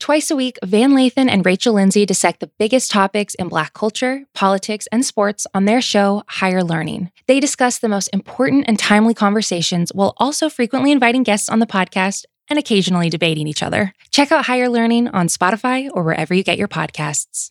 Twice a week, Van Lathan and Rachel Lindsay dissect the biggest topics in Black culture, politics, and sports on their show, Higher Learning. They discuss the most important and timely conversations while also frequently inviting guests on the podcast and occasionally debating each other. Check out Higher Learning on Spotify or wherever you get your podcasts.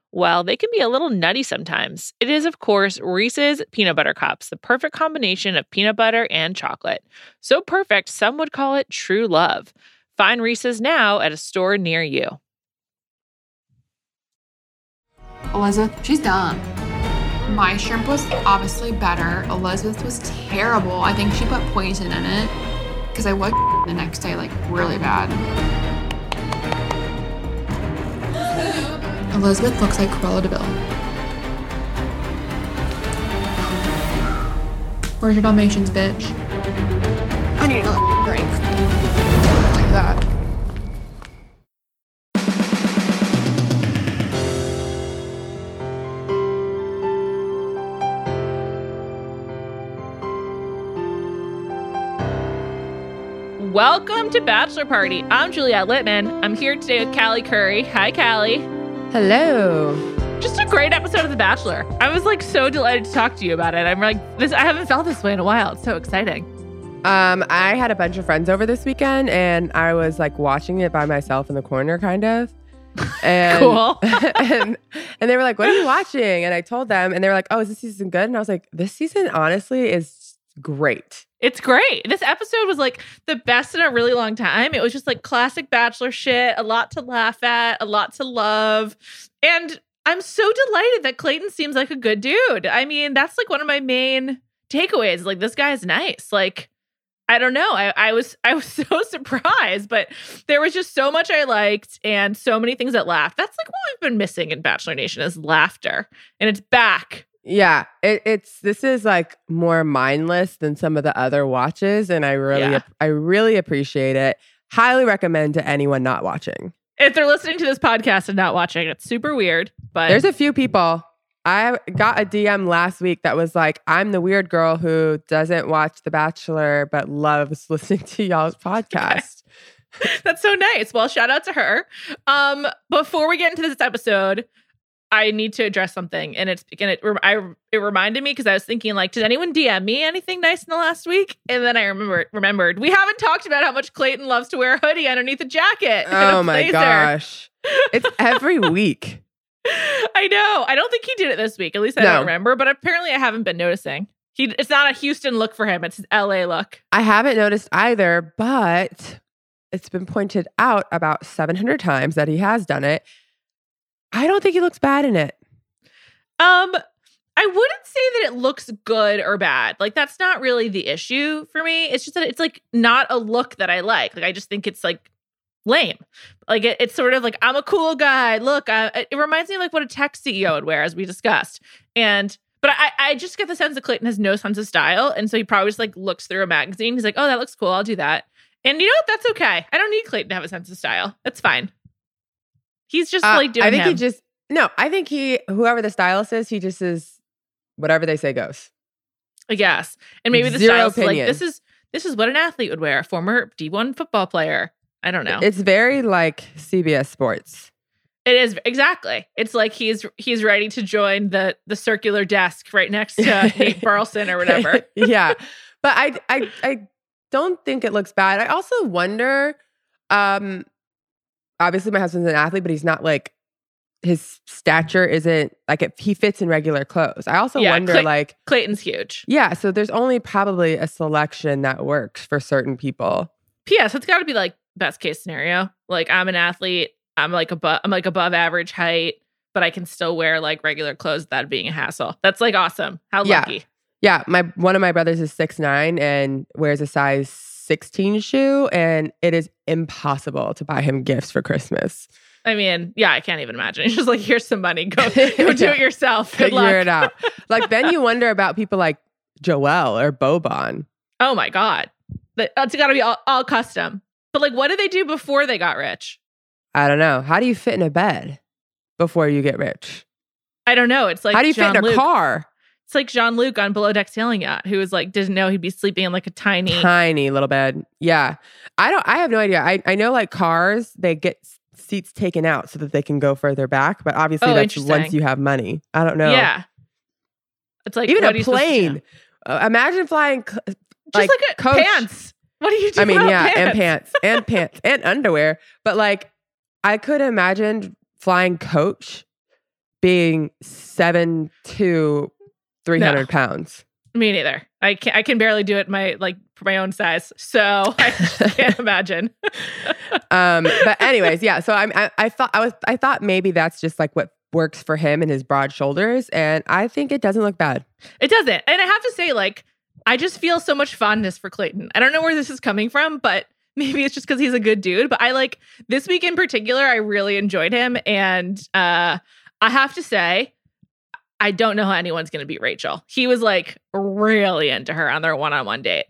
well, they can be a little nutty sometimes. It is, of course, Reese's Peanut Butter Cups, the perfect combination of peanut butter and chocolate. So perfect, some would call it true love. Find Reese's now at a store near you. Elizabeth, she's done. My shrimp was obviously better. Elizabeth was terrible. I think she put poison in it because I was the next day, like really bad. Elizabeth looks like Cruella de Vil. Where's your Dalmatians, bitch? I need another drink. Like that. Welcome to Bachelor Party. I'm Juliet Litman. I'm here today with Callie Curry. Hi, Callie. Hello. Just a great episode of The Bachelor. I was like so delighted to talk to you about it. I'm like, this. I haven't felt this way in a while. It's so exciting. Um, I had a bunch of friends over this weekend, and I was like watching it by myself in the corner, kind of. And, Cool. and and they were like, "What are you watching?" And I told them, and they were like, "Oh, is this season good?" And I was like, "This season, honestly, is great." It's great. This episode was like the best in a really long time. It was just like classic Bachelor shit, a lot to laugh at, a lot to love. And I'm so delighted that Clayton seems like a good dude. I mean, that's like one of my main takeaways. Like, this guy's nice. Like, I don't know. I, I was I was so surprised, but there was just so much I liked and so many things that laughed. That's like what we've been missing in Bachelor Nation is laughter. And it's back. Yeah, it, it's this is like more mindless than some of the other watches, and I really, Yeah. I really appreciate it. Highly recommend to anyone not watching. If they're listening to this podcast and not watching, it's super weird. But There's a few people. I got a DM last week that was like, "I'm the weird girl who doesn't watch The Bachelor but loves listening to y'all's podcast." That's so nice. Well, shout out to her. Um, before we get into this episode, I need to address something, and it's and it I it reminded me because I was thinking like, did anyone DM me anything nice in the last week? And then I remember remembered we haven't talked about how much Clayton loves to wear a hoodie underneath a jacket. and a oh my blazer. gosh, it's every week. I know. I don't think he did it this week. At least I No. don't remember. But apparently, I haven't been noticing. He it's not a Houston look for him. It's his LA look. I haven't noticed either, but it's been pointed out about 700 times that he has done it. I don't think he looks bad in it. Um, I wouldn't say that it looks good or bad. Like that's not really the issue for me. It's just that it's like not a look that I like. Like I just think it's like lame. Like it, it's sort of like I'm a cool guy. Look, I, it reminds me of like what a tech CEO would wear, as we discussed. And but I, I just get the sense that Clayton has no sense of style, and so he probably just like looks through a magazine. He's like, oh, that looks cool. I'll do that. And you know what? That's okay. I don't need Clayton to have a sense of style. That's fine. He's just Uh, like doing I think him. he just no. I think he whoever the stylist is, he just is whatever they say goes. I guess. And maybe the Zero stylist is like this is this is what an athlete would wear, a former D1 football player. I don't know. It's very like CBS Sports. It is exactly. It's like he's he's ready to join the the circular desk right next to Nate Burleson or whatever. yeah, but I I I don't think it looks bad. I also wonder. Um, obviously, my husband's an athlete, but he's not like his stature isn't like if he fits in regular clothes. I also Yeah, wonder Clay- like Clayton's huge. yeah, so there's only probably a selection that works for certain people. P.S. It's got to be like best case scenario. Like I'm an athlete. I'm like above. I'm like above average height, but I can still wear like regular clothes without it being a hassle. That's like awesome. How Yeah. lucky. Yeah, my one of my brothers is six nine and wears a size sixteen shoe, and it is impossible to buy him gifts for Christmas. I mean, yeah, I can't even imagine. It's just like here's some money. Go go do it yourself. Good Figure luck. it out. Like then you wonder about people like Joel or Boban. Oh my god, That- that's got to be all, all custom. But like, what did they do before they got rich? I don't know. How do you fit in a bed before you get rich? I don't know. It's like How do you fit in a Jean-Luc. car? It's like Jean Luc on Below Deck Sailing Yacht, who was like, didn't know he'd be sleeping in like a tiny, tiny little bed. Yeah. I don't, I have no idea. I, I know like cars, they get seats taken out so that they can go further back, but obviously oh, that's once you have money. I don't know. Yeah. It's like, even a plane. Uh, imagine flying, cl- just like, like a, coach. pants. What are you? I mean, yeah, pants? and pants, and pants, and underwear. But like, I could imagine flying coach being seven two 300 no. pounds. Me neither. I can I can barely do it my like my own size, so I can't imagine. um, but anyways, yeah. So I I I thought I was I thought maybe that's just like what works for him and his broad shoulders, and I think it doesn't look bad. It doesn't, and I have to say, like, I just feel so much fondness for Clayton. I don't know where this is coming from, but maybe it's just because he's a good dude. But I like this week in particular, I really enjoyed him, and uh, I have to say I don't know how anyone's gonna beat Rachel. He was like really into her on their one-on-one date.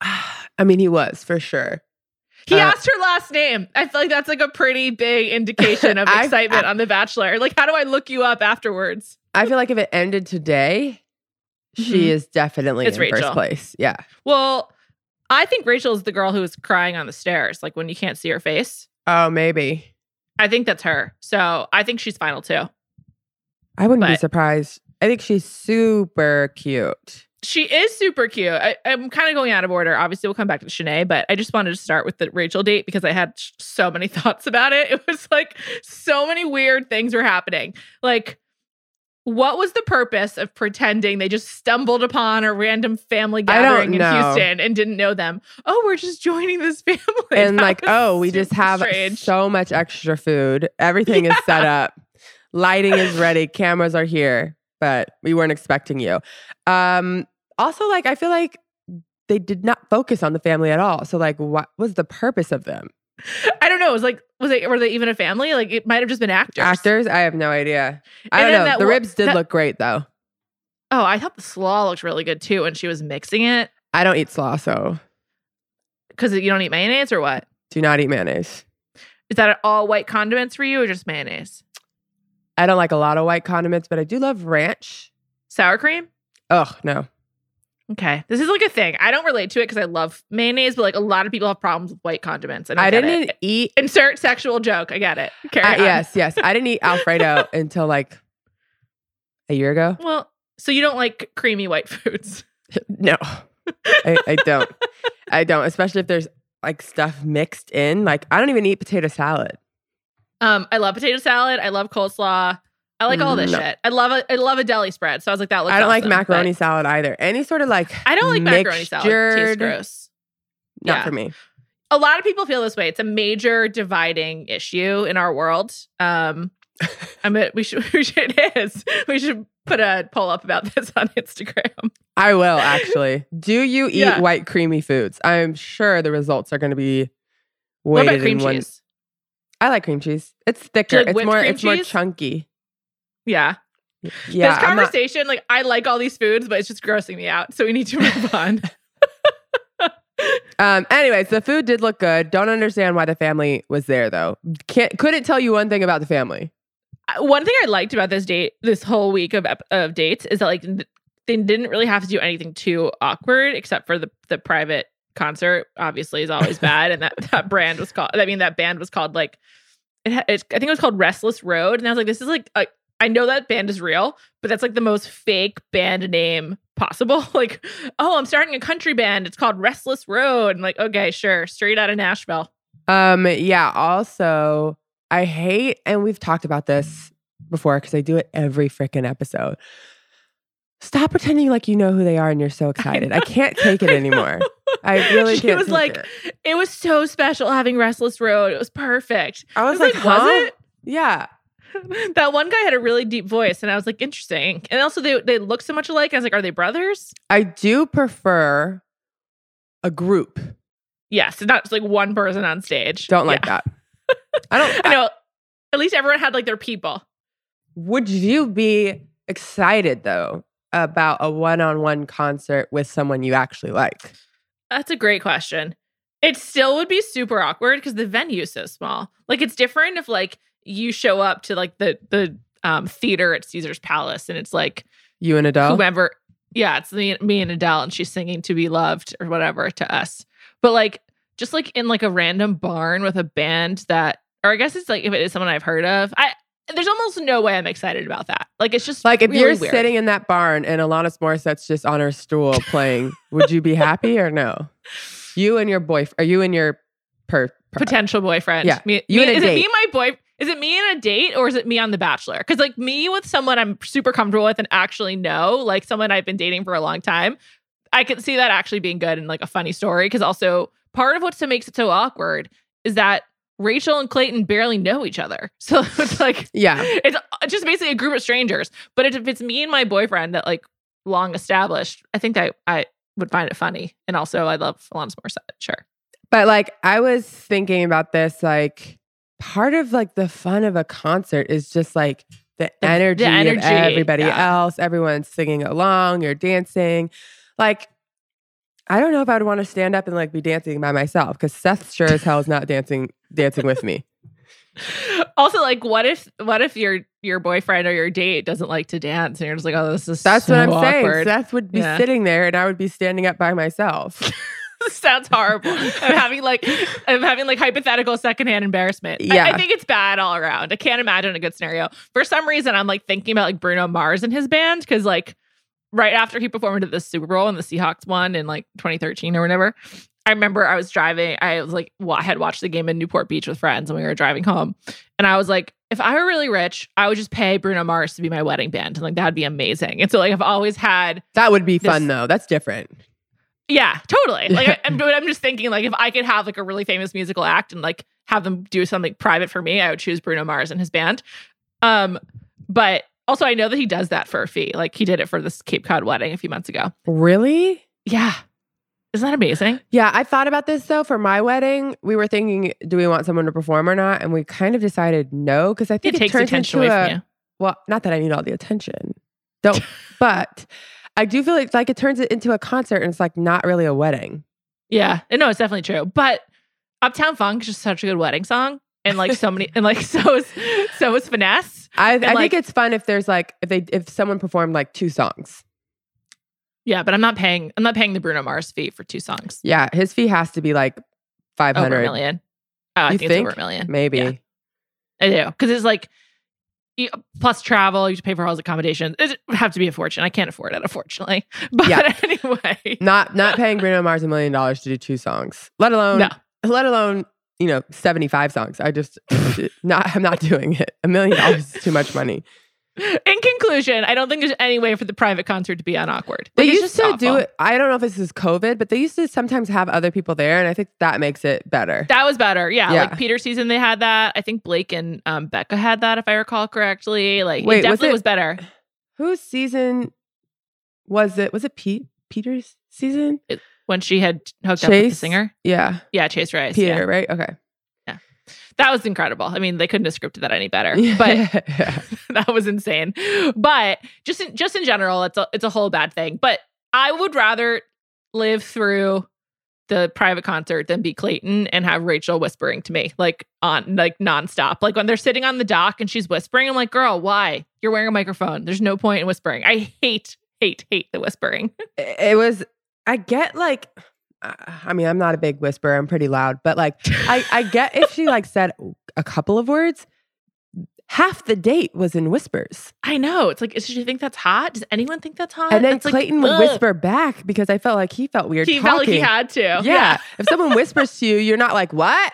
I mean, he was for sure. He Uh, asked her last name. I feel like that's like a pretty big indication of excitement I- on The Bachelor. Like, how do I look you up afterwards? I feel like if it ended today, she Mhm. is definitely It's in first place. Yeah. Well, I think Rachel is the girl who was crying on the stairs, like when you can't see her face. Oh, maybe. I think that's her. So I think she's final too. I wouldn't be surprised. I think she's super cute. She is super cute. I, I'm kind of going out of order. Obviously, we'll come back to Shanae, but I just wanted to start with the Rachel date because I had sh- so many thoughts about it. It was like so many weird things were happening. Like, what was the purpose of pretending they just stumbled upon a random family gathering in. Houston and didn't know them? Oh, we're just joining this family. and That like, oh, we just have strange. so much extra food. Everything is set up. Lighting is ready. Cameras are here, but we weren't expecting you. Um, also, like, I feel like they did not focus on the family at all. So, like, what was the purpose of them? I don't know. It was like, was it were they even a family? Like, it might have just been actors. Actors? I have no idea. I And don't know. The ribs did that- look great though. Oh, I thought the slaw looked really good too when she was mixing it. I don't eat slaw, so Because you don't eat mayonnaise or what? do not eat mayonnaise. Is that all white condiments for you or just mayonnaise? I don't like a lot of white condiments, but I do love ranch. Sour cream? Ugh, no. Okay. This is like a thing. I don't relate to it because I love mayonnaise, but like a lot of people have problems with white condiments. And I, I didn't it. eat. Insert sexual joke. I get it. Carry on. yes, yes. I didn't eat Alfredo until like a year ago. Well, so you don't like creamy white foods. No, I, I don't. I don't, especially if there's like stuff mixed in. Like, I don't even eat potato salad. Um, I love potato salad. I love coleslaw. I like all this No. shit. I love a I love a deli spread. So I was like, that looks I don't like awesome, but macaroni salad either. Any sort of like I don't like macaroni salad. It tastes gross. Not Yeah. for me. a lot of people feel this way. It's a major dividing issue in our world. Um, I mean, we should, we should, it is. We should put a poll up about this on Instagram. I will actually. Do you eat Yeah. white creamy foods? I'm sure the results are going to be What about cream in one. cheese? I like cream cheese. It's thicker. like it's more. It's more chunky. Yeah. Yeah, this I'm not- conversation, like, I like all these foods, but it's just grossing me out. So we need to move on. Um, anyways, the food did look good. Don't understand why the family was there though. Can't couldn't tell you one thing about the family. Uh, One thing I liked about this date, this whole week of of dates, is that like they didn't really have to do anything too awkward, except for the the private concert. Obviously, is always bad, and that that brand was called. I mean, that band was called like it. It's, I think it was called Restless Road, and I was like, this is like a, I know that band is real, but that's like the most fake band name possible. like, oh, I'm starting a country band. It's called Restless Road. And like, okay, sure, straight out of Nashville. Um, yeah, also I hate, and we've talked about this before because I do it every freaking episode. Stop pretending like you know who they are and you're so excited. I, can't take it anymore. I really She can't. It was take like, it. It was so special having Restless Road. It was perfect. I was, I was like, like, was it? Yeah. that one guy had a really deep voice, and I was like, interesting. And also, they they look so much alike. I was like, are they brothers? I do prefer a group. Yes, not just like one person on stage. Don't like Yeah. that. I don't. I know. At least everyone had like their people. Would you be excited though about a one-on-one concert with someone you actually like? That's a great question. It still would be super awkward because the venue is so small. Like it's different if like you show up to like the the um theater at Caesar's Palace and it's like You and Adele? whoever. yeah it's me, me and adele and she's singing to be loved or whatever to us but like just like in like a random barn with a band that or i guess it's like if it is someone i've heard of i there's almost no way i'm excited about that. Like it's just Like if really you're weird. sitting in that barn and Alanis Morissette's just on her stool playing, would you be happy or no? You and your boyfriend, are you and your per, per- potential boyfriend. Yeah, me, you me- is it me my boy is it me and a date or is it me on the bachelor? Because like me with someone i'm super comfortable with and actually know like someone i've been dating for a long time i could see that actually being good and like a funny story. Because also part of what makes it so awkward is that rachel and clayton barely know each other so it's like Yeah. it's just basically a group of strangers but if it's me and my boyfriend that like long established i think that i would find it funny and also i love Alanis Morissette sure But like I was thinking about this, like part of like the fun of a concert is just like the, The- the energy, energy, of everybody yeah. else. Everyone's singing along, you're dancing. Like, I don't know if I'd want to stand up and like be dancing by myself because Seth sure as hell is not dancing dancing with me. also like what if what if your your boyfriend or your date doesn't like to dance and you're just like oh this is That's so what I'm saying. Seth would be Yeah. sitting there and I would be standing up by myself. Sounds horrible i'm having like i'm having like hypothetical secondhand embarrassment I- I, think it's bad all around i can't imagine a good scenario for some reason i'm like thinking about like bruno mars and his band because like right after he performed at the super bowl and the seahawks won in like 2013 or whatever I remember I was driving. I was like, well, I had watched the game in Newport Beach with friends, and we were driving home. And I was like, if I were really rich, I would just pay Bruno Mars to be my wedding band, and like that'd be amazing. And so, like, I've always had, That would be fun though. That's different. yeah, totally. Like, I, I'm, but I'm just thinking, like, if I could have like a really famous musical act and like have them do something private for me, I would choose Bruno Mars and his band. Um, but also, I know that he does that for a fee. Like, he did it for this Cape Cod wedding a few months ago. Really? Yeah, isn't that amazing? Yeah, I thought about this though for my wedding. We were thinking, do we want someone to perform or not? And we kind of decided no because I think it, takes turns attention into away a, from you. Well, not that I need all the attention. Don't, but I do feel like, like it turns it into a concert and it's like not really a wedding. Yeah, no, it's definitely true. But Uptown Funk is just such a good wedding song, and like so many, and like so is so is finesse. I, I like- think it's fun if there's like if they if someone performed like two songs. Yeah, but I'm not paying. I'm not paying the Bruno Mars fee for two songs. Yeah, his fee has to be like five hundred, million. Oh, I You think, think? over a million. maybe. Yeah. I do because it's like plus travel. You have to pay for all his accommodations. It would have to be a fortune. I can't afford it, unfortunately. But Yeah. anyway, Not not paying Bruno Mars a million dollars to do two songs, let alone no. let alone you know seventy five songs. I just not I'm not doing it. A million dollars is too much money. In conclusion, I don't think there's any way for the private concert to be unawkward. They Like, it's used to do it. I don't know if this is COVID, but they used to sometimes have other people there, and I think that makes it better. That was better. Yeah. Yeah. Like Peter season, they had that. I think Blake and um, Becca had that, if I recall correctly. Like, Wait, it was definitely it- was, better. Whose season was it? Was it Pete Peter's season? When she had hooked up with the singer. Yeah, Yeah, Chase Rice. Peter, Yeah. right? Okay, Yeah. That was incredible. I mean, they couldn't have scripted that any better. But that was insane. But just in, just in general, it's a it's a whole bad thing. But I would rather live through the private concert than be Clayton and have Rachel whispering to me like on like nonstop. Like when they're sitting on the dock and she's whispering, I'm like, girl, why? You're wearing a microphone. There's no point in whispering. I hate, hate, hate the whispering. It was, I get like, uh, I mean, I'm not a big whisperer. I'm pretty loud, but like, I, I get if she like said a couple of words, half the date was in whispers. I know. It's like, does she think that's hot? Does anyone think that's hot? And then like, Clayton would ugh. whisper back because I felt like he felt weird. He felt like he had to. Yeah. if someone whispers to you, you're not like, what?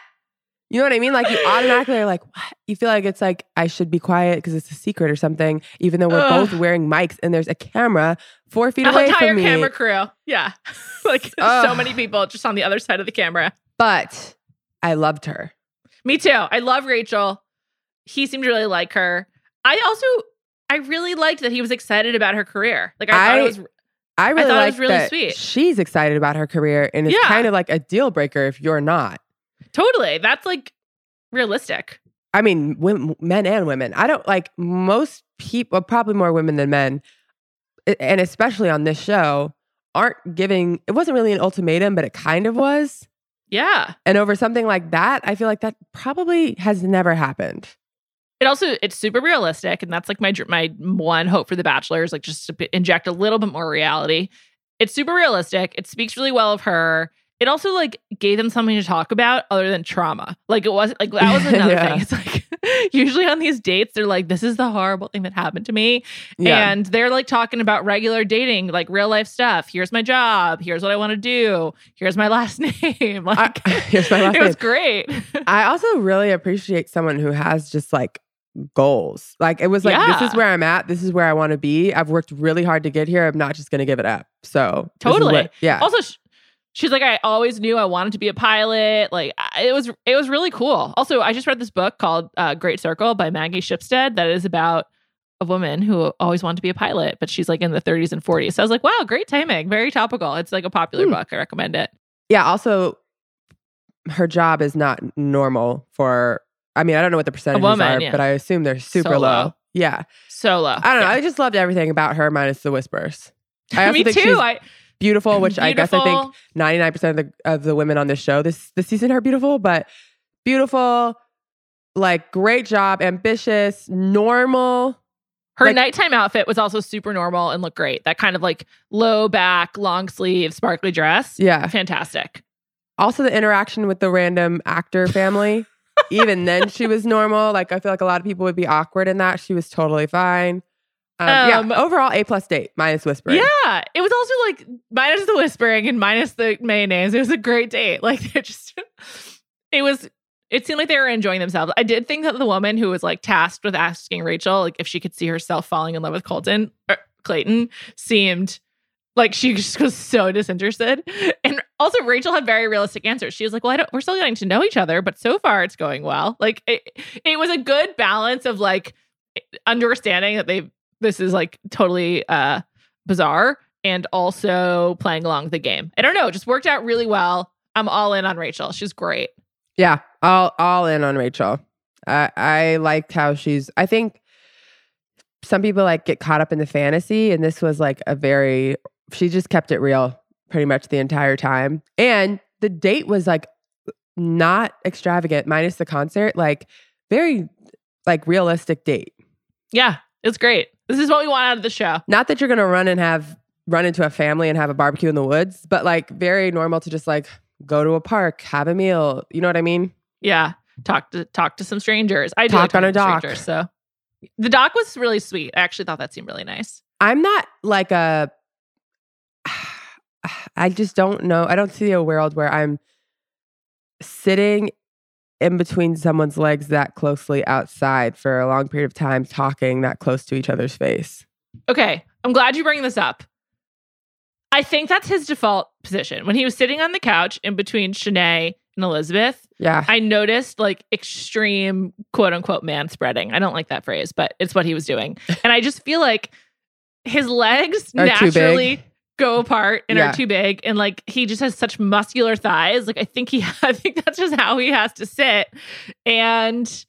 You know what I mean? Like you automatically are like, what? You feel like it's like, I should be quiet because it's a secret or something, even though we're Ugh. both wearing mics and there's a camera four feet away entire from me. camera crew. Yeah. like so many people just on the other side of the camera. But I loved her. Me too. I love Rachel. He seemed to really like her. I also, I really liked that he was excited about her career. Like I, thought it was I really thought it like was really that sweet. she's excited about her career and it's Yeah. kind of like a deal breaker if you're not. totally. That's like realistic. I mean, women, men and women. I don't like most people, probably more women than men, and especially on this show, aren't giving. It wasn't really an ultimatum, but it kind of was. Yeah. And over something like that, I feel like that probably has never happened. It also it's super realistic, and that's like my my one hope for The Bachelor is like just to inject a little bit more reality. It's super realistic. It speaks really well of her. It also like gave them something to talk about other than trauma. Like it wasn't like that was another Yeah. thing. It's like usually on these dates they're like, "This is the horrible thing that happened to me," Yeah. and they're like talking about regular dating, like real life stuff. Here's my job. Here's what I want to do. Here's my last name. Like I, here's my last it was great. I also really appreciate someone who has just like goals. Like it was like this is where I'm at. This is where I want to be. I've worked really hard to get here. I'm not just going to give it up. So Totally. what- yeah. also sh- she's like i always knew i wanted to be a pilot like it was it was really cool also i just read this book called uh, great circle by maggie shipstead that is about a woman who always wanted to be a pilot but she's like in the 30s and 40s so i was like wow great timing very topical it's like a popular Hmm. book i recommend it yeah. Also, her job is not normal for. I mean, I don't know what the percentages woman, are, yeah. but I assume they're super So low. low. Yeah. solo I don't know. I just loved everything about her minus the whispers. I me too i beautiful, which I guess I think 99% of the of the women on this show this this season are beautiful, but beautiful, like great job, ambitious, normal. her like- nighttime outfit was also super normal and looked great that kind of like low back long sleeve sparkly dress Yeah. fantastic Also the interaction with the random actor family. Even then she was normal. Like I feel like a lot of people would be awkward in that. She was totally fine. Um, Um, yeah, overall A plus date minus whispering. Yeah, it was also like minus the whispering and minus the mayonnaise. It was a great date. Like it just, it was. It seemed like they were enjoying themselves. I did think that the woman who was like tasked with asking Rachel like if she could see herself falling in love with Colton or Clayton seemed like she just was so disinterested. And also Rachel had very realistic answers. She was like, "Well, I don't. We're still getting to know each other, but so far it's going well." Like it, it was a good balance of like understanding that they this is like totally uh bizarre and also playing along the game. I don't know, it just worked out really well. I'm all in on Rachel. She's great. Yeah, all all in on Rachel. I I liked how she's. I think some people like get caught up in the fantasy, and this was like a very. She just kept it real pretty much the entire time, and the date was like not extravagant, minus the concert. Like very like realistic date. Yeah, it's great. This is what we want out of the show. Not that you're gonna run and have run into a family and have a barbecue in the woods, but like very normal to just like go to a park, have a meal. You know what I mean? Yeah. Talk to talk to some strangers. I Talk on a dock. so the dock was really sweet. I actually thought that seemed really nice. I'm not like a. I just don't know. I don't see a world where I'm sitting in between someone's legs that closely outside for a long period of time, talking that close to each other's face. Okay, I'm glad you bring this up. I think that's his default position. When he was sitting on the couch in between Shanae and Elizabeth, Yeah. I noticed like extreme quote unquote man spreading. I don't like that phrase, but it's what he was doing. And I just feel like his legs Are too big. naturally go apart and Yeah. are too big. And like he just has such muscular thighs. Like I think he I think that's just how he has to sit. And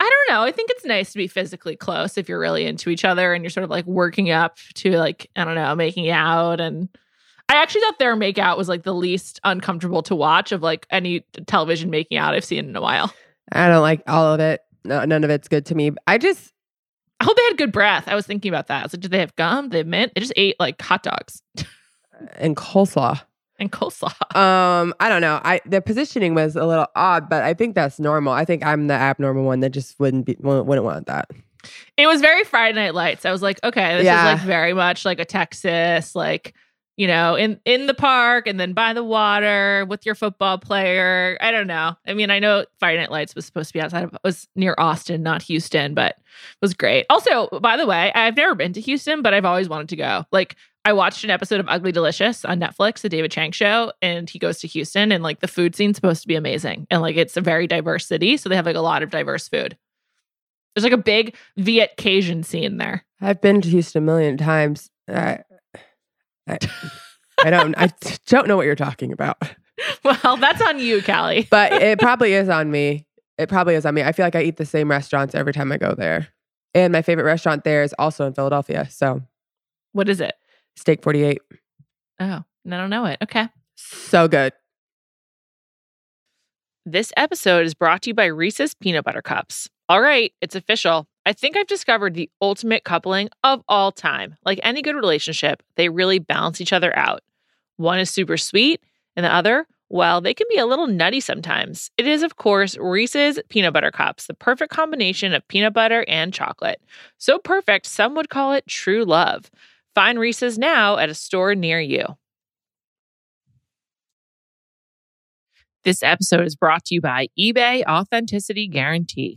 I don't know. I think it's nice to be physically close if you're really into each other and you're sort of like working up to like, I don't know, making out and I actually thought their makeout was like the least uncomfortable to watch of like any television making out I've seen in a while. I don't like all of it. No, none of it's good to me. I just I hope they had good breath. I was thinking about that. I was like, did they have gum? Did they have mint? They just ate like hot dogs and coleslaw. and coleslaw. Um, I don't know. I the positioning was a little odd, but I think that's normal. I think I'm the abnormal one that just wouldn't be wouldn't wouldn't want that. It was very Friday Night Lights. I was like, okay, this Yeah. is like very much like a Texas, like you know, in in the park and then by the water with your football player. I don't know. I mean, I know Friday Night Lights was supposed to be outside of was near Austin, not Houston, but it was great. Also, by the way, I've never been to Houston, but I've always wanted to go. Like I watched an episode of Ugly Delicious on Netflix, the David Chang show, and he goes to Houston and like the food scene's supposed to be amazing. And like it's a very diverse city, so they have like a lot of diverse food. There's like a big Viet Cajun scene there. I've been to Houston a million times. I, I don't. I don't know what you're talking about, Well, that's on you, Callie. but it probably is on me. It probably is on me. I feel like I eat the same restaurants every time I go there, and my favorite restaurant there is also in Philadelphia. So What is it? Steak 48. Oh, I don't know it. Okay. so good. This episode is brought to you by Reese's Peanut Butter Cups. All right, it's official. I think I've discovered the ultimate coupling of all time. Like any good relationship, they really balance each other out. One is super sweet, and the other, well, they can be a little nutty sometimes. It is, of course, Reese's Peanut Butter Cups, the perfect combination of peanut butter and chocolate. So perfect, some would call it true love. Find Reese's now at a store near you. This episode is brought to you by eBay Authenticity Guarantee.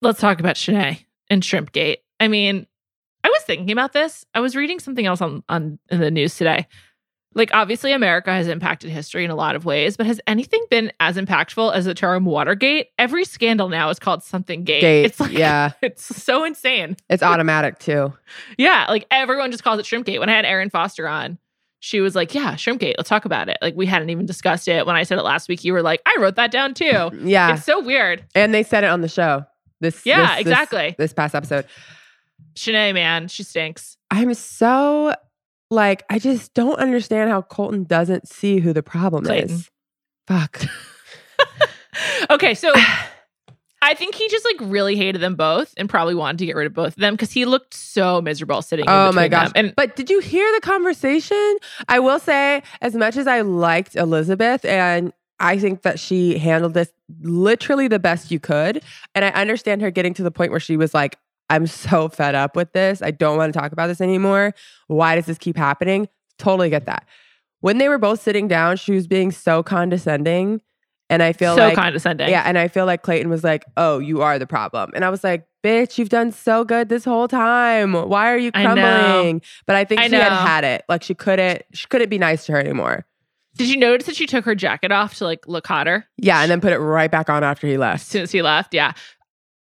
Let's talk about Shanae and Shrimpgate. I mean, I was thinking about this. I was reading something else on, on in the news today. Like, obviously, America has impacted history in a lot of ways, but has anything been as impactful as the term Watergate? Every scandal now is called something gate. Gate, It's like, yeah. it's so insane. It's automatic too. Yeah, like everyone just calls it Shrimpgate. When I had Erin Foster on, she was like, "Yeah, Shrimpgate. Let's talk about it." Like we hadn't even discussed it. When I said it last week, you were like, "I wrote that down too." Yeah, It's so weird. and they said it on the show. This Yeah, this- this- exactly. This past episode, Shanae, man, she stinks. I'm so like I just don't understand how Colton doesn't see who the problem Clayton. is. Fuck. okay, so I think he just like really hated them both and probably wanted to get rid of both of them because he looked so miserable sitting. in Oh my gosh. them. And But did you hear the conversation? I will say, as much as I liked Elizabeth, and I think that she handled this literally the best you could. And I understand her getting to the point where she was like, I'm so fed up with this. I don't want to talk about this anymore. Why does this keep happening? Totally get that. When they were both sitting down, she was being so condescending. And I feel so like condescending. yeah, and I feel like Clayton was like, "Oh, you are the problem," and I was like, "Bitch, you've done so good this whole time. Why are you I crumbling?" But I think I she had had it. Like she couldn't, she couldn't be nice to her anymore. Did you notice that she took her jacket off to like look hotter Yeah, and then put it right back on after he left. as soon as he left? Yeah.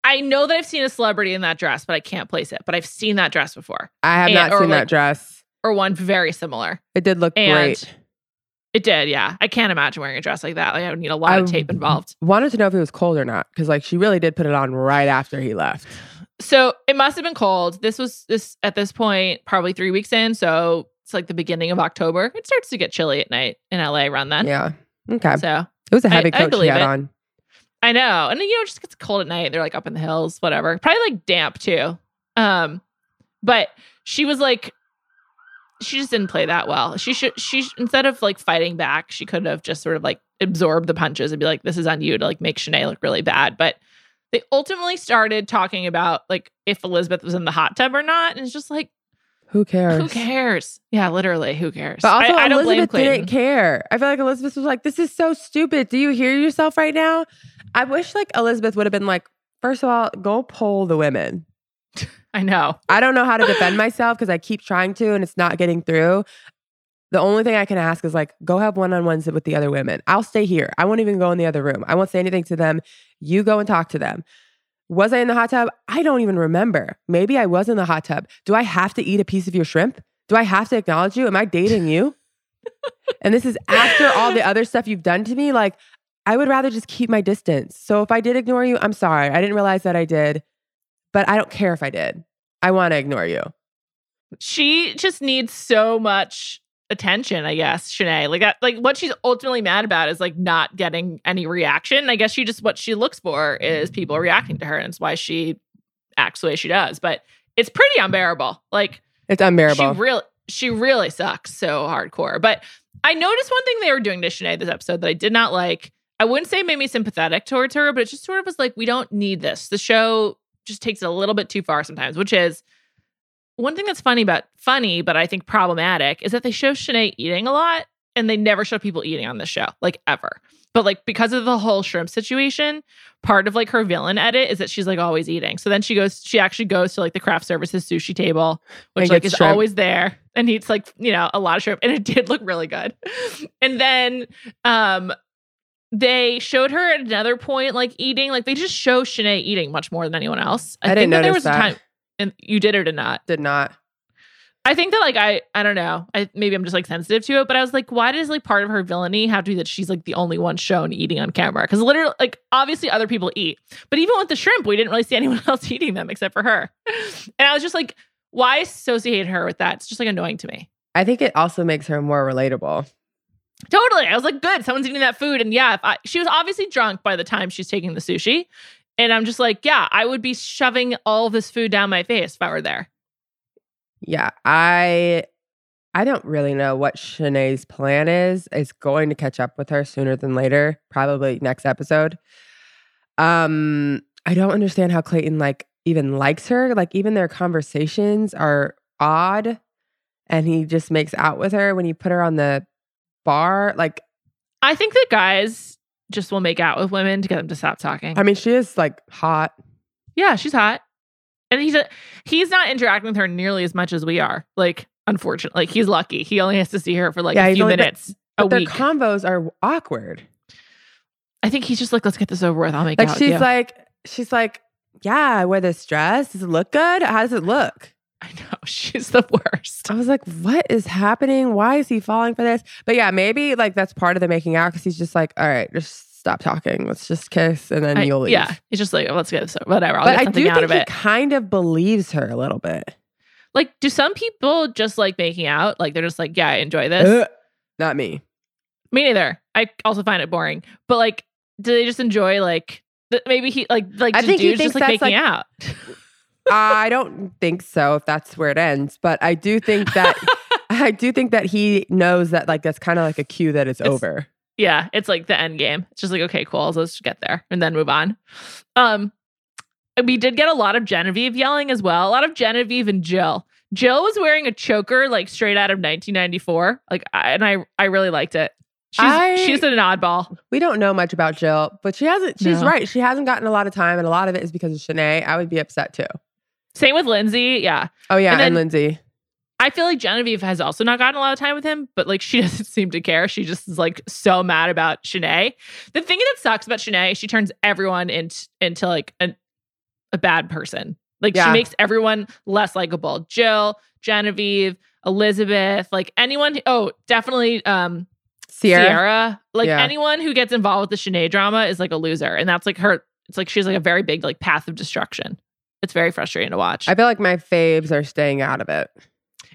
I know that I've seen a celebrity in that dress, but I can't place it. But I've seen that dress before, I have And- not seen like- that dress. or one very similar. It did look And great. It did, yeah. I can't imagine wearing a dress like that. Like I would need a lot of tape involved. Wanted to know if it was cold or not because like she really did put it on right after he left. So it must have been cold. This was this at this point probably three weeks in. So it's like the beginning of October. It starts to get chilly at night in LA around then. Yeah. Okay. So It was a heavy I coat she had it. on. I know, and you know, it just gets cold at night. They're like up in the hills, whatever. Probably like damp too. Um, but she was like, she just didn't play that well. She should she instead of like fighting back, she could have just sort of like absorbed the punches and be like, "This is on you" to like make Shanae look really bad. But they ultimately started talking about like if Elizabeth was in the hot tub or not, and it's just like, Who cares? who cares? Yeah, literally, who cares? But also, I, I don't blame Elizabeth didn't care. I feel like Elizabeth was like, "This is so stupid. Do you hear yourself right now?" I wish like Elizabeth would have been like, first of all, go poll the women. I know. I don't know how to defend myself because I keep trying to and it's not getting through. The only thing I can ask is like, go have one on ones with the other women. I'll stay here. I won't even go in the other room. I won't say anything to them. You go and talk to them. Was I in the hot tub? I don't even remember. Maybe I was in the hot tub. Do I have to eat a piece of your shrimp? Do I have to acknowledge you? Am I dating you? and this is after all the other stuff you've done to me. Like, I would rather just keep my distance. So if I did ignore you, I'm sorry. I didn't realize that I did, but I don't care if I did. I want to ignore you. She just needs so much attention, I guess, Shanae. Like, I, like what she's ultimately mad about is like not getting any reaction. I guess she just what she looks for is people reacting to her, and it's why she acts the way she does. But it's pretty unbearable. Like, It's unbearable. she really, she really sucks so hardcore. But I noticed one thing they were doing to Shanae this episode that I did not like. I wouldn't say it made me sympathetic towards her, but it just sort of was like, we don't need this. The show just takes it a little bit too far sometimes, which is one thing that's funny about funny, but I think problematic is that they show Shanae eating a lot and they never show people eating on the show, like ever. But like because of the whole shrimp situation, part of like her villain edit is that she's like always eating. So then she goes, she actually goes to like the craft services sushi table, which And like is shrimp. always there and eats like, you know, a lot of shrimp. And it did look really good. And then um they showed her at another point like eating, like they just show Shanae eating much more than anyone else. I didn't think that there was a time and you did or did not. Did not. I think that like I I don't know. I maybe I'm just like sensitive to it, but I was like, why does like part of her villainy have to be that she's like the only one shown eating on camera? Because literally, like obviously other people eat, but even with the shrimp, we didn't really see anyone else eating them except for her. And I was just like, why associate her with that? It's just like annoying to me. I think it also makes her more relatable. Totally. I was like, good. Someone's eating that food. And yeah, if I, she was obviously drunk by the time she's taking the sushi. And I'm just like, yeah, I would be shoving all this food down my face if I were there. Yeah, I I don't really know what Shanae's plan is. It's going to catch up with her sooner than later, probably next episode. Um, I don't understand how Clayton like even likes her. Like even their conversations are odd, and he just makes out with her when you put her on the bar. Like, I think that guys just will make out with women to get them to stop talking. I mean, she is like hot. Yeah, she's hot. And he's a, he's not interacting with her nearly as much as we are. Like, unfortunately, like he's lucky. He only has to see her for like Yeah, a few only- but- minutes a But their week. convos are awkward. I think he's just like, let's get this over with. I'll make Like out she's you. like, she's like, yeah, I wear this dress. Does it look good? How does it look? I know she's the worst. I was like, what is happening? Why is he falling for this? But yeah, maybe like that's part of the making out because he's just like, all right, just stop talking. Let's just kiss and then I- you'll leave. yeah, he's just like, let's get this over. Whatever. I'll but I do out think of he kind of believes her a little bit. Like, do some people just like making out? Like, they're just like, yeah, I enjoy this. Ugh. Not me. Me neither. I also find it boring. But like, do they just enjoy like th- maybe he like like I just think he dudes just like that's, making like- out? I don't think so if that's where it ends. But I do think that I do think that he knows that like that's kind of like a cue that it's, It's- over. yeah, it's like the end game. It's just like okay, cool. So let's get there and then move on. Um, we did get a lot of Genevieve yelling as well. A lot of Genevieve and Jill. Jill was wearing a choker like straight out of 1994. Like, I, and I I really liked it. She's I- she's an oddball. We don't know much about Jill, but she hasn't. She's No. right. She hasn't gotten a lot of time, and a lot of it is because of Shanae. I would be upset too. Same with Lindsay. Yeah, Oh yeah, And and, Lindsay. I feel like Genevieve has also not gotten a lot of time with him, but like she doesn't seem to care. She just is like so mad about Shanae. The thing that sucks about Shanae, she turns everyone into into like a, a bad person. Like she makes everyone less likable. Jill, Genevieve, Elizabeth, like anyone. Oh, definitely um Sierra. Sierra. Like Yeah. anyone who gets involved with the Shanae drama is like a loser, and that's like her. It's like she's like a very big like path of destruction. It's very frustrating to watch. I feel like my faves are staying out of it.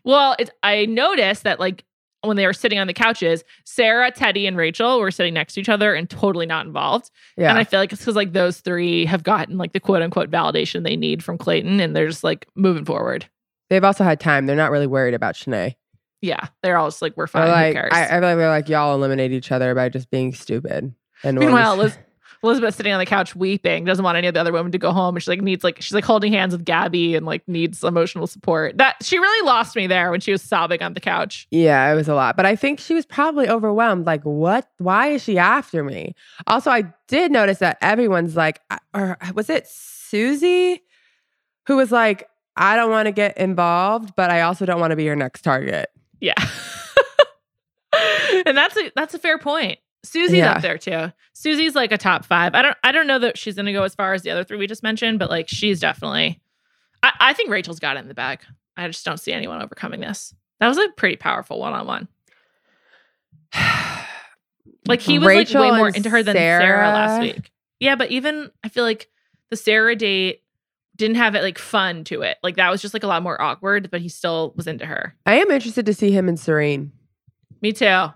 Well, it's I noticed that like when they were sitting on the couches, Sarah, Teddi, and Rachel were sitting next to each other and totally not involved. Yeah. And I feel like it's because like those three have gotten like the quote unquote validation they need from Clayton, and they're just like moving forward. They've also had time. They're not really worried about Shanae. Yeah, they're all just like, we're Or fine. like Who cares? I, I feel like they're like y'all eliminate each other by just being stupid. And Meanwhile, Liz, Elizabeth sitting on the couch weeping, doesn't want any of the other women to go home, and she like needs like she's like holding hands with Gabby and like needs emotional support. That she really lost me there when she was sobbing on the couch. Yeah, it was a lot. But I think she was probably overwhelmed. Like, what? Why is she after me? Also, I did notice that everyone's like, uh, or was it Susie who was like, I don't want to get involved, but I also don't want to be your next target. Yeah, and that's a that's a fair point. Susie's Yeah. up there too. Susie's like a top five. I don't I don't know that she's gonna go as far as the other three we just mentioned, but like she's definitely. I, I think Rachel's got it in the bag. I just don't see anyone overcoming this. That was a pretty powerful one on one. Like he was Rachel like way more into her than Sarah. last week. Yeah, but even I feel like the Sarah date didn't have it like fun to it. Like that was just like a lot more awkward, but he still was into her. I am interested to see him and Serene. Me too.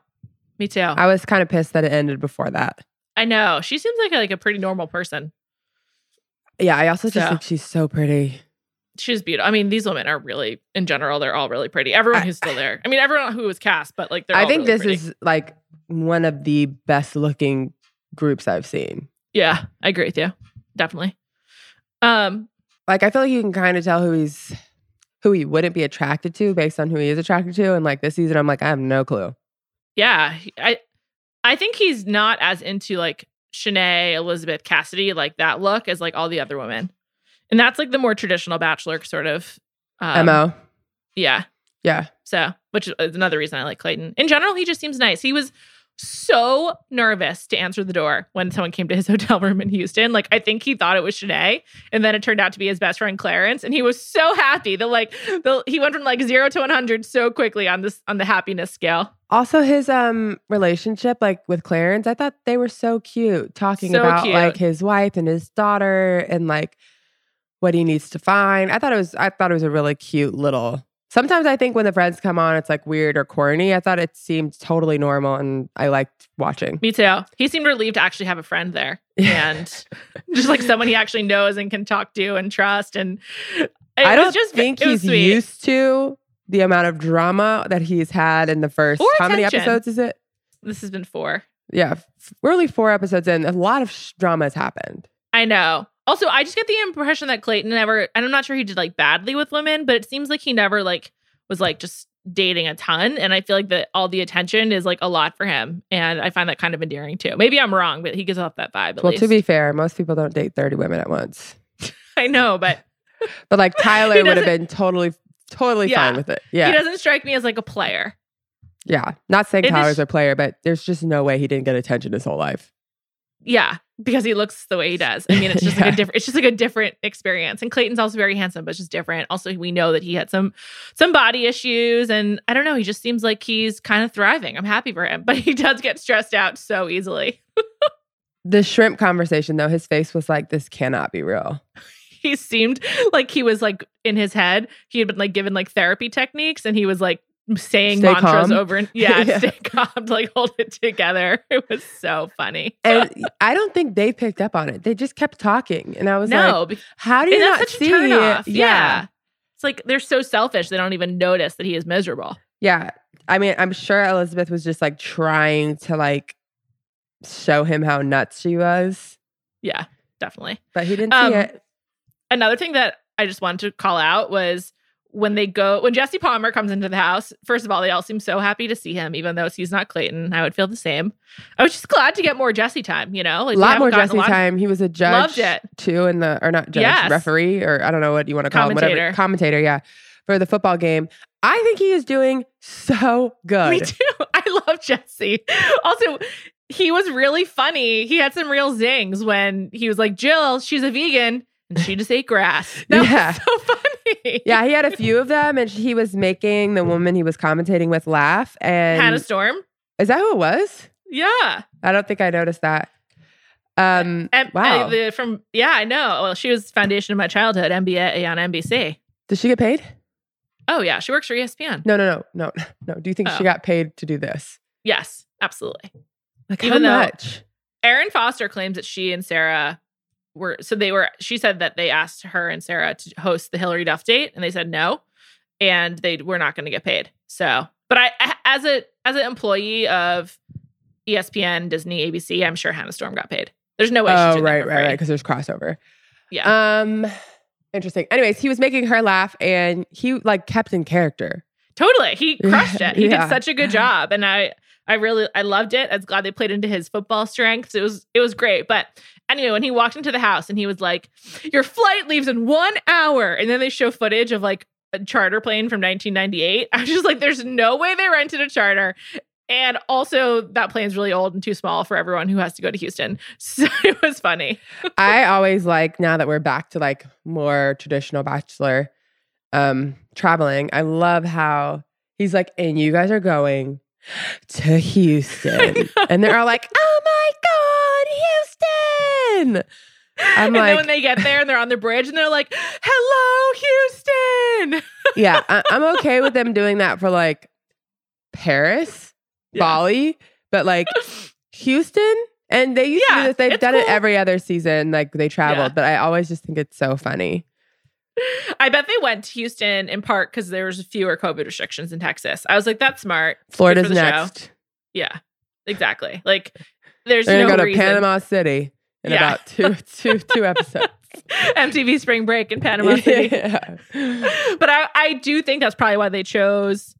Me too. I, was kind of pissed that it ended before that. I know. She seems like a, like a pretty normal person. Yeah, I also just So- think she's so pretty. She's beautiful. I mean, these women are really, in general, they're all really pretty. Everyone I- who's still there. I mean, everyone who was cast, but like they're. I think really this pretty. is like one of the best looking groups I've seen. Yeah, I agree with you. Definitely. Um. Like I feel like you can kind of tell who he's who he wouldn't be attracted to based on who he is attracted to. And like this season, I'm like, I have no clue. Yeah, I I think he's not as into like Shanae, Elizabeth, Cassidy, like that look as like all the other women. And that's like the more traditional bachelor sort of um, Mo. Yeah. Yeah. So, which is another reason I like Clayton. In general, he just seems nice. He was so nervous to answer the door when someone came to his hotel room in Houston. Like, I think he thought it was Shanae, and then it turned out to be his best friend Clarence, and he was so happy that like the, he went from like zero to one hundred so quickly on this on the happiness scale. Also, his um relationship like with Clarence, I thought they were so cute, talking So about cute. like his wife and his daughter and like what he needs to find. I thought it was I thought it was a really cute little. Sometimes I think when the friends come on, it's like weird or corny. I thought it seemed totally normal, and I liked watching. Me too. He seemed relieved to actually have a friend there and just like someone he actually knows and can talk to and trust. And it I don't just think he's sweet. used to the amount of drama that he's had in the first. Or how many episodes is it? This has been four. Yeah, f- we're only four episodes in. A lot of sh- drama has happened. I know. Also, I just get the impression that Clayton never, and I'm not sure he did like badly with women, but it seems like he never like was like just dating a ton. And I feel like that all the attention is like a lot for him. And I find that kind of endearing too. Maybe I'm wrong, but he gives off that vibe. Well, least. to be fair, most people don't date thirty women at once. I know, but But like Tyler would have been totally, totally Yeah. fine with it. Yeah. He doesn't strike me as like a player. yeah. Not saying It is- Tyler's a player, but there's just no way he didn't get attention his whole life. Yeah, because he looks the way he does. I mean, it's just like a different. It's just like a different experience. And Clayton's also very handsome, but it's just different. Also, we know that he had some some body issues, and I don't know. He just seems like he's kind of thriving. I'm happy for him, but he does get stressed out so easily. The shrimp conversation, though, his face was like, "This cannot be real." He seemed like he was like in his head. He had been like given like therapy techniques, and he was like saying Stay mantras calm. over and yeah, Yeah. stay calm, like hold it together. It was so funny. And I don't think they picked up on it. They just kept talking, and I was like, no, be- "How do you not see it?" off. Yeah. It's like they're so selfish they don't even notice that he is miserable. Yeah. I mean, I'm sure Elizabeth was just like trying to like show him how nuts she was, Yeah, definitely. but he didn't Um, see it. Another thing that I just wanted to call out was when they go when Jesse Palmer comes into the house. First of all, they all seem so happy to see him, even though he's not Clayton. I would feel the same. I was just glad to get more Jesse time. You know, like A lot more Jesse lot- time. He was a judge Loved it. too in the or not judge, Yes. referee or I don't know what you want to call him, Commentator. whatever commentator, yeah, for the football game. I think he is doing so good. Me too. I love Jesse. Also, he was really funny. He had some real zings when he was like, Jill, she's a vegan and she just ate grass. That Yeah. was so funny. Yeah, he had a few of them, and he was making the woman he was commentating with laugh. And Hannah Storm. is that who it was? Yeah. I don't think I noticed that. Um, And wow. uh, the, from yeah, I know. Well, she was foundation of my childhood, NBA on NBC. Did she get paid? Oh yeah, she works for ESPN. No, no, no, no, no. Do you think she Oh. got paid to do this? Yes, absolutely. Like Even how much? Erin Foster claims that she and Sarah were so they were. She said that they asked her and Sarah to host the Hilary Duff date, and they said no, and they were not going to get paid. So, but I, as a as an employee of ESPN, Disney, ABC, I'm sure Hannah Storm got paid. There's no way. Oh, right, right, right. Because there's crossover. Yeah, Um, interesting. Anyways, he was making her laugh, and he like kept in character. totally. He crushed it. He Yeah. did such a good job, and I I really I loved it. I was glad they played into his football strengths. It was it was great. But anyway, when he walked into the house and he was like, "Your flight leaves in one hour," and then they show footage of like a charter plane from 1998. I was just like, "There's no way they rented a charter." And also, that plane's really old and too small for everyone who has to go to Houston. So it was funny. I always like now that we're back to like more traditional bachelor um traveling. I love how he's like, and you guys are going to Houston, and they're all like, oh my god, Houston. I'm and then like, when they get there and they're on the bridge and they're like, "Hello, Houston." yeah, I- I'm okay with them doing that for like Paris, Yeah. Bali, but like Houston. And they used to do this. They've done it every other season. Like they traveled, Yeah. but I always just think it's so funny. I bet they went to Houston in part because there was fewer COVID restrictions in Texas. I was like, "That's smart." Florida's the show. next. Yeah, exactly. Like, there's They're no go to reason. Panama City in Yeah. about two, two, two episodes. MTV Spring Break in Panama City. Yeah. but I, I do think that's probably why they chose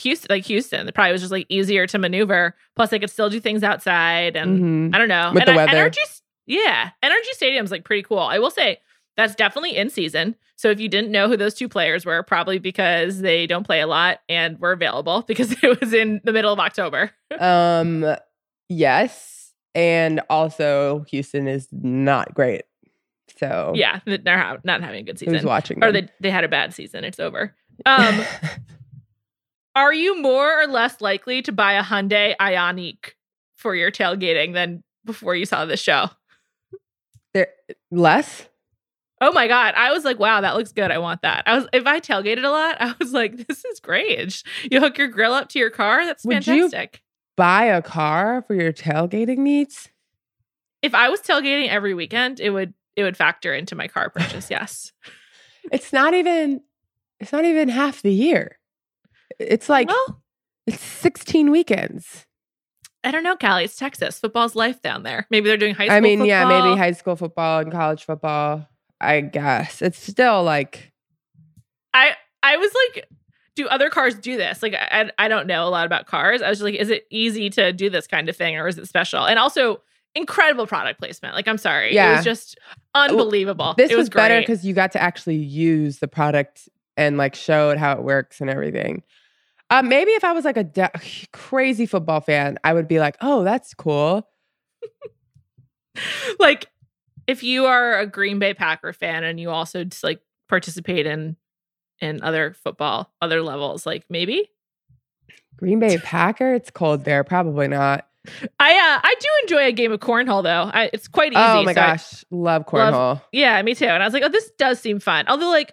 Houston. Like Houston, it probably was just like easier to maneuver. Plus, they could still do things outside, and Mhm. I don't know. With and the I- weather. NRG, yeah, NRG Stadium's like pretty cool. I will say that's definitely in season. So if you didn't know who those two players were, probably because they don't play a lot and were available because it was in the middle of October. Um, yes, and also Houston is not great. So Yeah, they're ha- not having a good season. who's watching? or they they had a bad season. It's over. Um, are you more or less likely to buy a Hyundai Ioniq for your tailgating than before you saw the show? They're less. Oh my god! I was like, "Wow, that looks good. I want that." I was, if I tailgated a lot, I was like, "This is great." You hook your grill up to your car. That's Would fantastic. Buy a car for your tailgating needs. If I was tailgating every weekend, it would it would factor into my car purchase. Yes. It's not even. It's not even half the year. It's like well, it's 16 weekends. I don't know, Callie. It's Texas. Football's life down there. Maybe they're doing high school. I mean, yeah, maybe high school football and college football. I guess it's still like I I was like, do other cars do this? Like, I I don't know a lot about cars. I was just like, is it easy to do this kind of thing, or is it special? And also, incredible product placement. Like, I'm sorry, Yeah. it was just unbelievable. this it was, was, better because you got to actually use the product and like showed how it works and everything. Uh, maybe if I was like a de- crazy football fan, I would be like, "Oh, that's cool." like if you are a Green Bay Packer fan and you also just like participate in in other football, other levels, like maybe. Green Bay Packer, it's cold there. Probably not. I uh I do enjoy a game of cornhole though. I, it's quite easy. oh my so I- gosh, love cornhole. yeah, me too. And I was like, oh, this does seem fun. Although like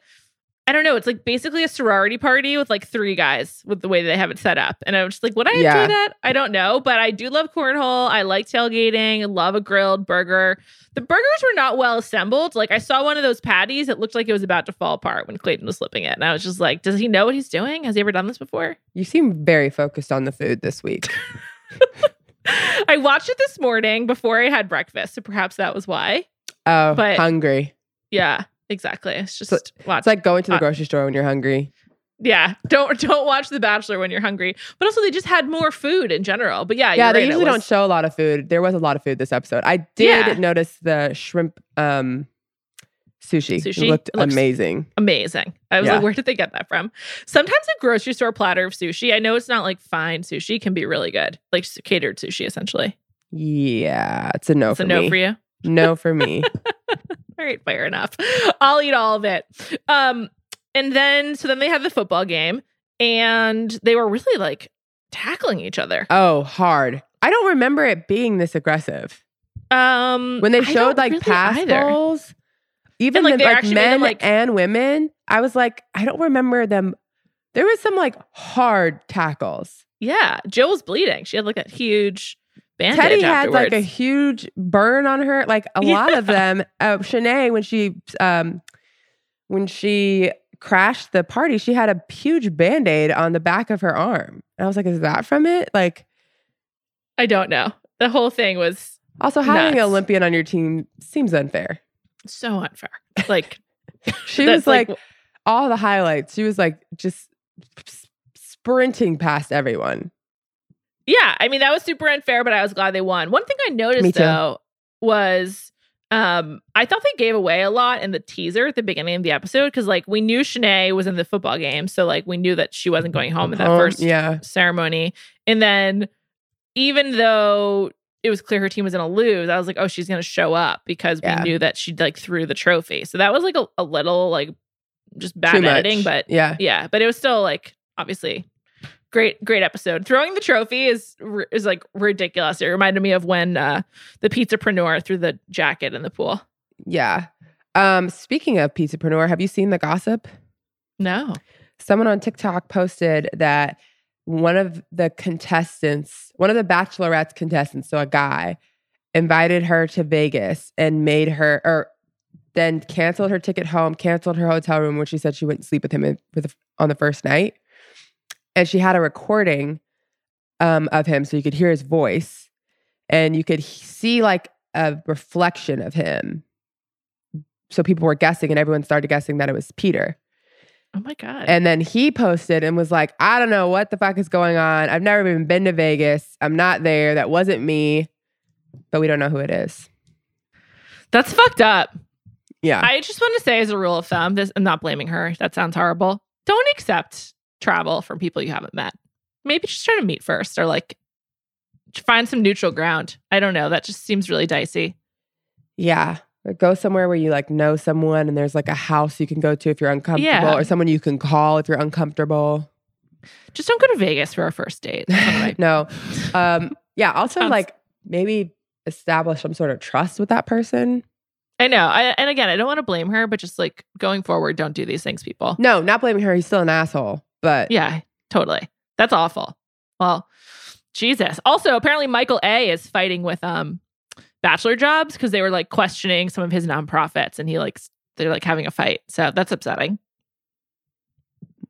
I don't know, it's like basically a sorority party with like three guys with the way they have it set up. And I was just like, would I Yeah. enjoy that? I don't know, but I do love cornhole. I like tailgating. Love a grilled burger. The burgers were not well assembled. Like I saw one of those patties, it looked like it was about to fall apart when Clayton was flipping it. And I was just like, does he know what he's doing? Has he ever done this before? You seem very focused on the food this week. I watched it this morning before I had breakfast, so perhaps that was why. Oh, But- hungry. Yeah, exactly. It's just So- watch. It's like going to the Uh, grocery store when you're hungry. Yeah, don't don't watch The Bachelor when you're hungry. But also, they just had more food in general. But yeah, yeah, they right, usually was- don't show a lot of food. There was a lot of food this episode. I did Yeah. notice the shrimp um sushi. Sushi? It looked It amazing. amazing. I was Yeah. like, where did they get that from? Sometimes a grocery store platter of sushi. I know it's not like fine sushi can be really good, like catered sushi essentially. Yeah, it's a no it's for a no me. for you. No for me. All right, fair enough. I'll eat all of it. Um, and then so then they had the football game, and they were really like tackling each other. oh, hard. I don't remember it being this aggressive. Um, When they showed like really pass either. balls, even like, the, like made them, men like- and women, I was like, I don't remember them. There was some like hard tackles. Yeah, Jill was bleeding. She had like that huge bandage Teddi had afterwards. like a huge burn on her. Like a lot of them. Uh, Shanae, when she um when she crashed the party, she had a huge band aid on the back of her arm. And I was like, is that from it? Like, I don't know. The whole thing was also having an Olympian on your team seems unfair. so unfair. Like She was like, all the highlights. She was like just sprinting past everyone. Yeah, I mean that was super unfair, but I was glad they won. One thing I noticed though was um I thought they gave away a lot in the teaser at the beginning of the episode because like we knew Shanae was in the football game, so like we knew that she wasn't going home at that Um, first yeah. ceremony. And then even though it was clear her team was gonna lose, I was like, oh, she's gonna show up because Yeah. we knew that she like threw the trophy. So that was like a, a little like just bad Too much. editing, but yeah. yeah, but it was still like obviously great great episode. Throwing the trophy is is like ridiculous. It reminded me of when uh the pizzapreneur threw the jacket in the pool. Yeah. Um, speaking of pizzapreneur, have you seen the gossip? No. Someone on TikTok posted that one of the contestants, one of the bachelorette's contestants, so a guy, invited her to Vegas and made her or then canceled her ticket home, canceled her hotel room when she said she wouldn't sleep with him in, the, on the first night. And she had a recording um, of him so you could hear his voice and you could see like a reflection of him. So people were guessing and everyone started guessing that it was Peter. Oh my god. And then he posted and was like, I don't know what the fuck is going on. I've never even been to Vegas. I'm not there. That wasn't me. But we don't know who it is. That's fucked up. Yeah. I just want to say as a rule of thumb, this I'm not blaming her. That sounds horrible. Don't accept travel from people you haven't met. Maybe just try to meet first or like find some neutral ground. I don't know. That just seems really dicey. yeah. Or go somewhere where you like know someone and there's like a house you can go to if you're uncomfortable Yeah. or someone you can call if you're uncomfortable. Just don't go to Vegas for our first date. That's one of my- no. Um, yeah. Also, Sounds- like maybe establish some sort of trust with that person. I know. I, and again, I don't want to blame her, but just like going forward, don't do these things, people. No, not blaming her. He's still an asshole. But Yeah, totally. That's awful. Well, Jesus. Also, apparently Michael A is fighting with um bachelor jobs because they were like questioning some of his nonprofits and he like s- they're like having a fight. So that's upsetting.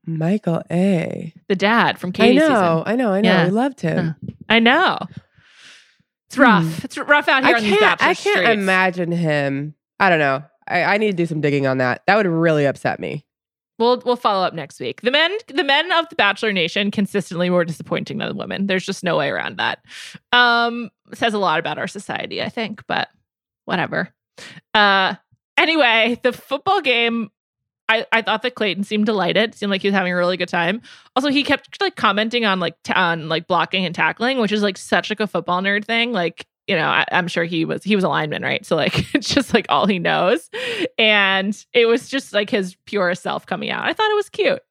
Michael A. The dad from I know, season. I know, I know. Yeah. We loved him. I know. It's rough. It's rough out here I on these can't. bachelor I can't streets. imagine him. I don't know. I, I need to do some digging on that. That would really upset me. We'll we'll follow up next week. The men the men of the Bachelor Nation consistently more disappointing than the women. There's just no way around that. Um says a lot about our society, I think, but whatever. Uh anyway, the football game I, I thought that Clayton seemed delighted. Seemed like he was having a really good time. Also, he kept like commenting on like ta- on like blocking and tackling, which is like such like a football nerd thing. Like you know, I, I'm sure he was he was a lineman, right? So like it's just like all he knows, and it was just like his purest self coming out. I thought it was cute.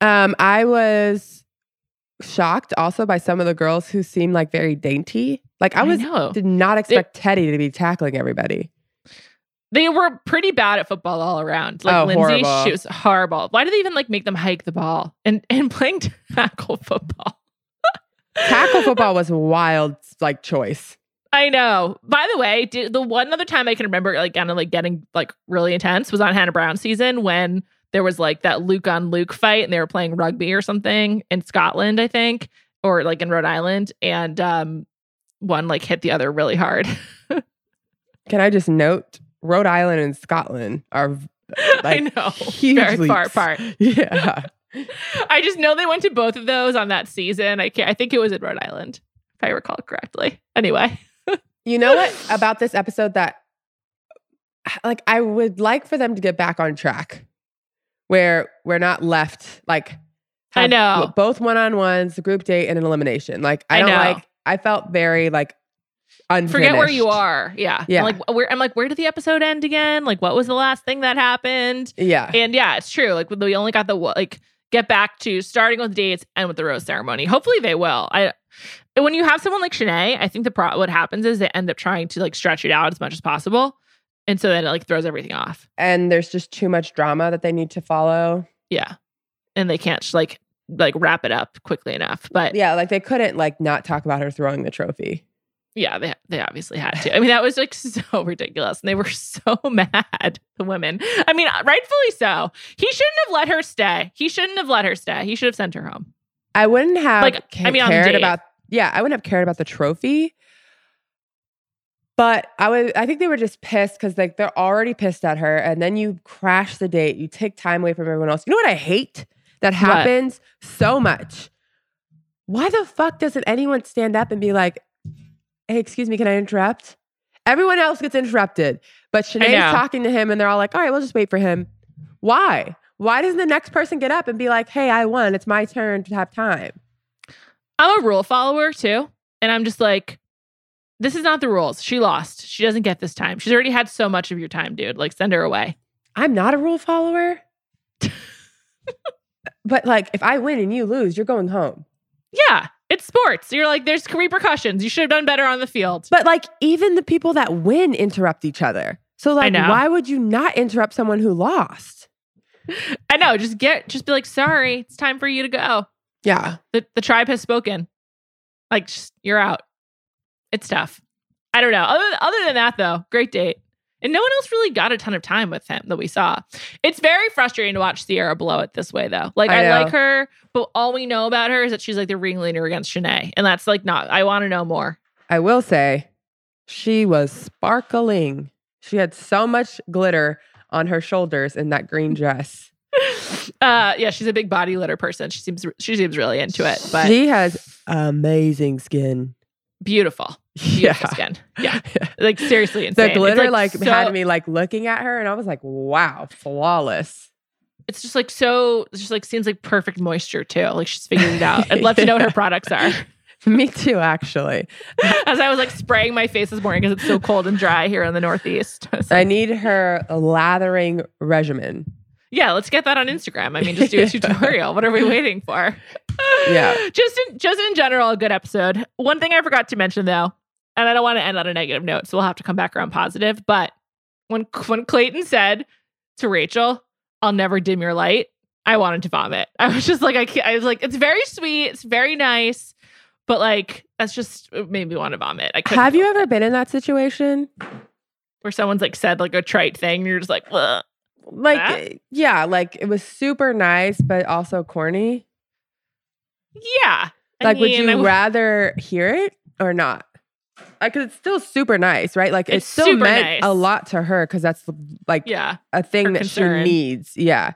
Um, I was shocked also by some of the girls who seemed like very dainty. Like I was know. did not expect Teddi to be tackling everybody. They were pretty bad at football all around. Like Oh, Lindsay, horrible. she was horrible. Why do they even like make them hike the ball and and playing tackle football? Tackle football was a wild like choice. I know. By the way, did, the one other time I can remember like kind of like getting like really intense was on Hannah Brown season when there was like that Luke on Luke fight and they were playing rugby or something in Scotland, I think, or like in Rhode Island, and um one like hit the other really hard. Can I just note Rhode Island and Scotland are I know. Very far leaps. apart. Yeah. I just know they went to both of those on that season. I can't, I think it was in Rhode Island, if I recall correctly. Anyway, You know what about this episode that like I would like for them to get back on track where we're not left like I know. both one-on-ones, group date and an elimination. Like I, I don't know. like I felt very like unfinished. forget where you are. Yeah, Yeah. I'm like where I'm like, where did the episode end again? Like, what was the last thing that happened? Yeah. And yeah, it's true. Like we only got the like get back to starting with dates and with the rose ceremony. Hopefully they will. I when you have someone like Shanae, I think the pro what happens is they end up trying to like stretch it out as much as possible. And so then it like throws everything off. and there's just too much drama that they need to follow. Yeah. And they can't like like wrap it up quickly enough. But Yeah, like they couldn't like not talk about her throwing the trophy. Yeah, they they obviously had to. I mean, that was like so ridiculous, and they were so mad. The women. I mean, uh, rightfully so. He shouldn't have let her stay. He shouldn't have let her stay. He should have sent her home. I wouldn't have Like, I mean, cared about yeah, I wouldn't have cared about the trophy. But I would I think they were just pissed because like they're already pissed at her. And then you crash the date, you take time away from everyone else. You know what I hate? That happens so much. Why the fuck doesn't anyone stand up and be like, hey, excuse me, can I interrupt? Everyone else gets interrupted. But Shanae's talking to him and they're all like, all right, we'll just wait for him. Why? Why doesn't the next person get up and be like, hey, I won. It's my turn to have time? I'm a rule follower too, and I'm just like, this is not the rules. She lost. She doesn't get this time. She's already had so much of your time, dude. Like, send her away. I'm not a rule follower. but like, if I win and you lose, you're going home. Yeah, it's sports. You're like, there's repercussions. You should have done better on the field. But like, even the people that win interrupt each other. So like, why would you not interrupt someone who lost? I know. Just get, just be like, sorry, it's time for you to go. Yeah. The the tribe has spoken. Like, just, you're out. It's tough. I don't know. Other other than that, though, great date. And no one else really got a ton of time with him that we saw. It's very frustrating to watch Sierra blow it this way, though. Like, I I, like her, but all we know about her is that she's like the ringleader against Shanae. And that's like not, I want to know more. I will say, she was sparkling. She had so much glitter on her shoulders in that green dress. Uh yeah, she's a big body litter person. She seems she seems really into it, but she has amazing skin. beautiful. Beautiful skin. Yeah. Like seriously insane. The It's, glitter like, so- had me like looking at her, and I was like, "Wow, flawless." it's just like so just like seems like perfect moisture too. Like she's figuring it out. I'd love to know what her products are. Me too, actually. As I was like spraying my face this morning because it's so cold and dry here in the Northeast. So, I need her lathering regimen. Yeah, let's get that on Instagram. I mean, just do a tutorial. What are we waiting for? Yeah. Just in just in general, a good episode. One thing I forgot to mention though, and I don't want to end on a negative note, so we'll have to come back around positive. But when when Clayton said to Rachel, "I'll never dim your light," I wanted to vomit. I was just like, I can't, I was like, it's very sweet, it's very nice, but like that's just it made me want to vomit. I Have you ever been in that situation? where someone's like said like a trite thing, and you're just like, Ugh. Like, That? eh, yeah, like it was super nice, but also corny. yeah. I Like, would you w- rather hear it or not? Like, 'cause it's still super nice, right? Like, it It's still meant nice. a lot to her because that's like yeah. a thing that concern. she needs. Yeah.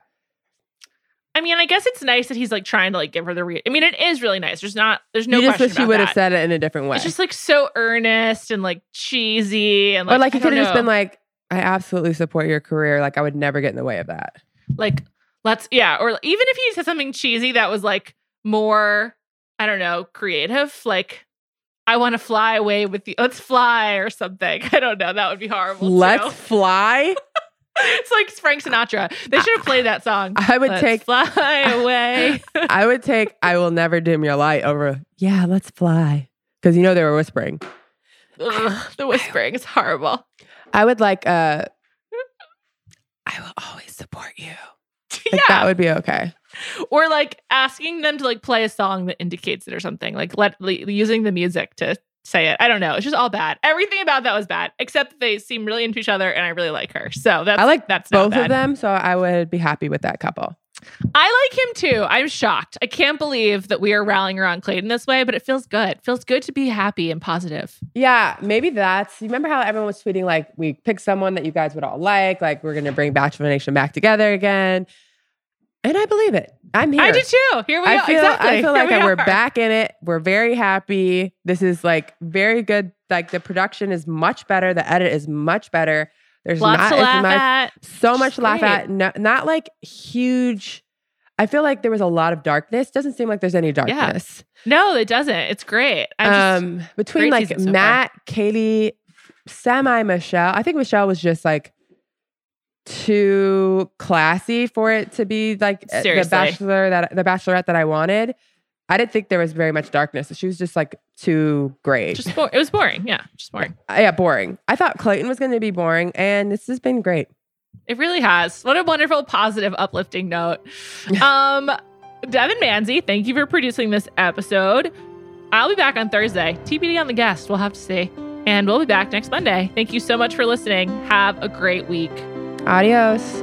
I mean, I guess it's nice that he's like trying to like give her the. Re- I mean, it is really nice. There's not. There's no you just wish she would have said it in a different way. It's just like so earnest and like cheesy and like or like, he could have just been like, I absolutely support your career. Like, I would never get in the way of that. like let's yeah, or even if he said something cheesy that was like more I don't know creative, like I want to fly away with you. Let's fly or something. I don't know. That would be horrible. Let's fly. it's like Frank Sinatra. They should have played that song. I would Let's take fly away. I would take I will never dim your light over yeah, let's fly. Because you know they were whispering. Ugh, the whispering is horrible. I would like uh I will always support you. Like yeah. that would be okay. or like asking them to like play a song that indicates it or something like let like, using the music to say it i don't know it's just all bad everything about that was bad except that they seem really into each other and i really like her so that's I like that's Both of them, so I would be happy with that couple. I like him too i'm shocked i can't believe that we are rallying around clayton this way but it feels good it feels good to be happy and positive Yeah, maybe that's you remember how everyone was tweeting like we picked someone that you guys would all like, like we're gonna bring Bachelor Nation back together again. And I believe it. I'm here. i do too here we I are feel exactly I feel like we we're back in it. We're very happy. This is like very good. Like the production is much better. The edit is much better. There's lots not to laugh much at so much to laugh at. No, not like huge. I feel like there was a lot of darkness. Doesn't seem like there's any darkness. no it doesn't it's great I just, um, between great like so far. Matt, Katie, semi Michelle. I think Michelle was just like too classy for it to be like uh, the bachelor that the bachelorette that I wanted. I didn't think there was very much darkness. She was just like too great. just bo- it was boring yeah just boring yeah, boring. I thought Clayton was going to be boring, and this has been great. It really has. What a wonderful, positive, uplifting note. um, Devon Manze, thank you for producing this episode. I'll be back on Thursday. TBD on the guest. We'll have to see. And we'll be back next Monday. Thank you so much for listening. Have a great week. Adios.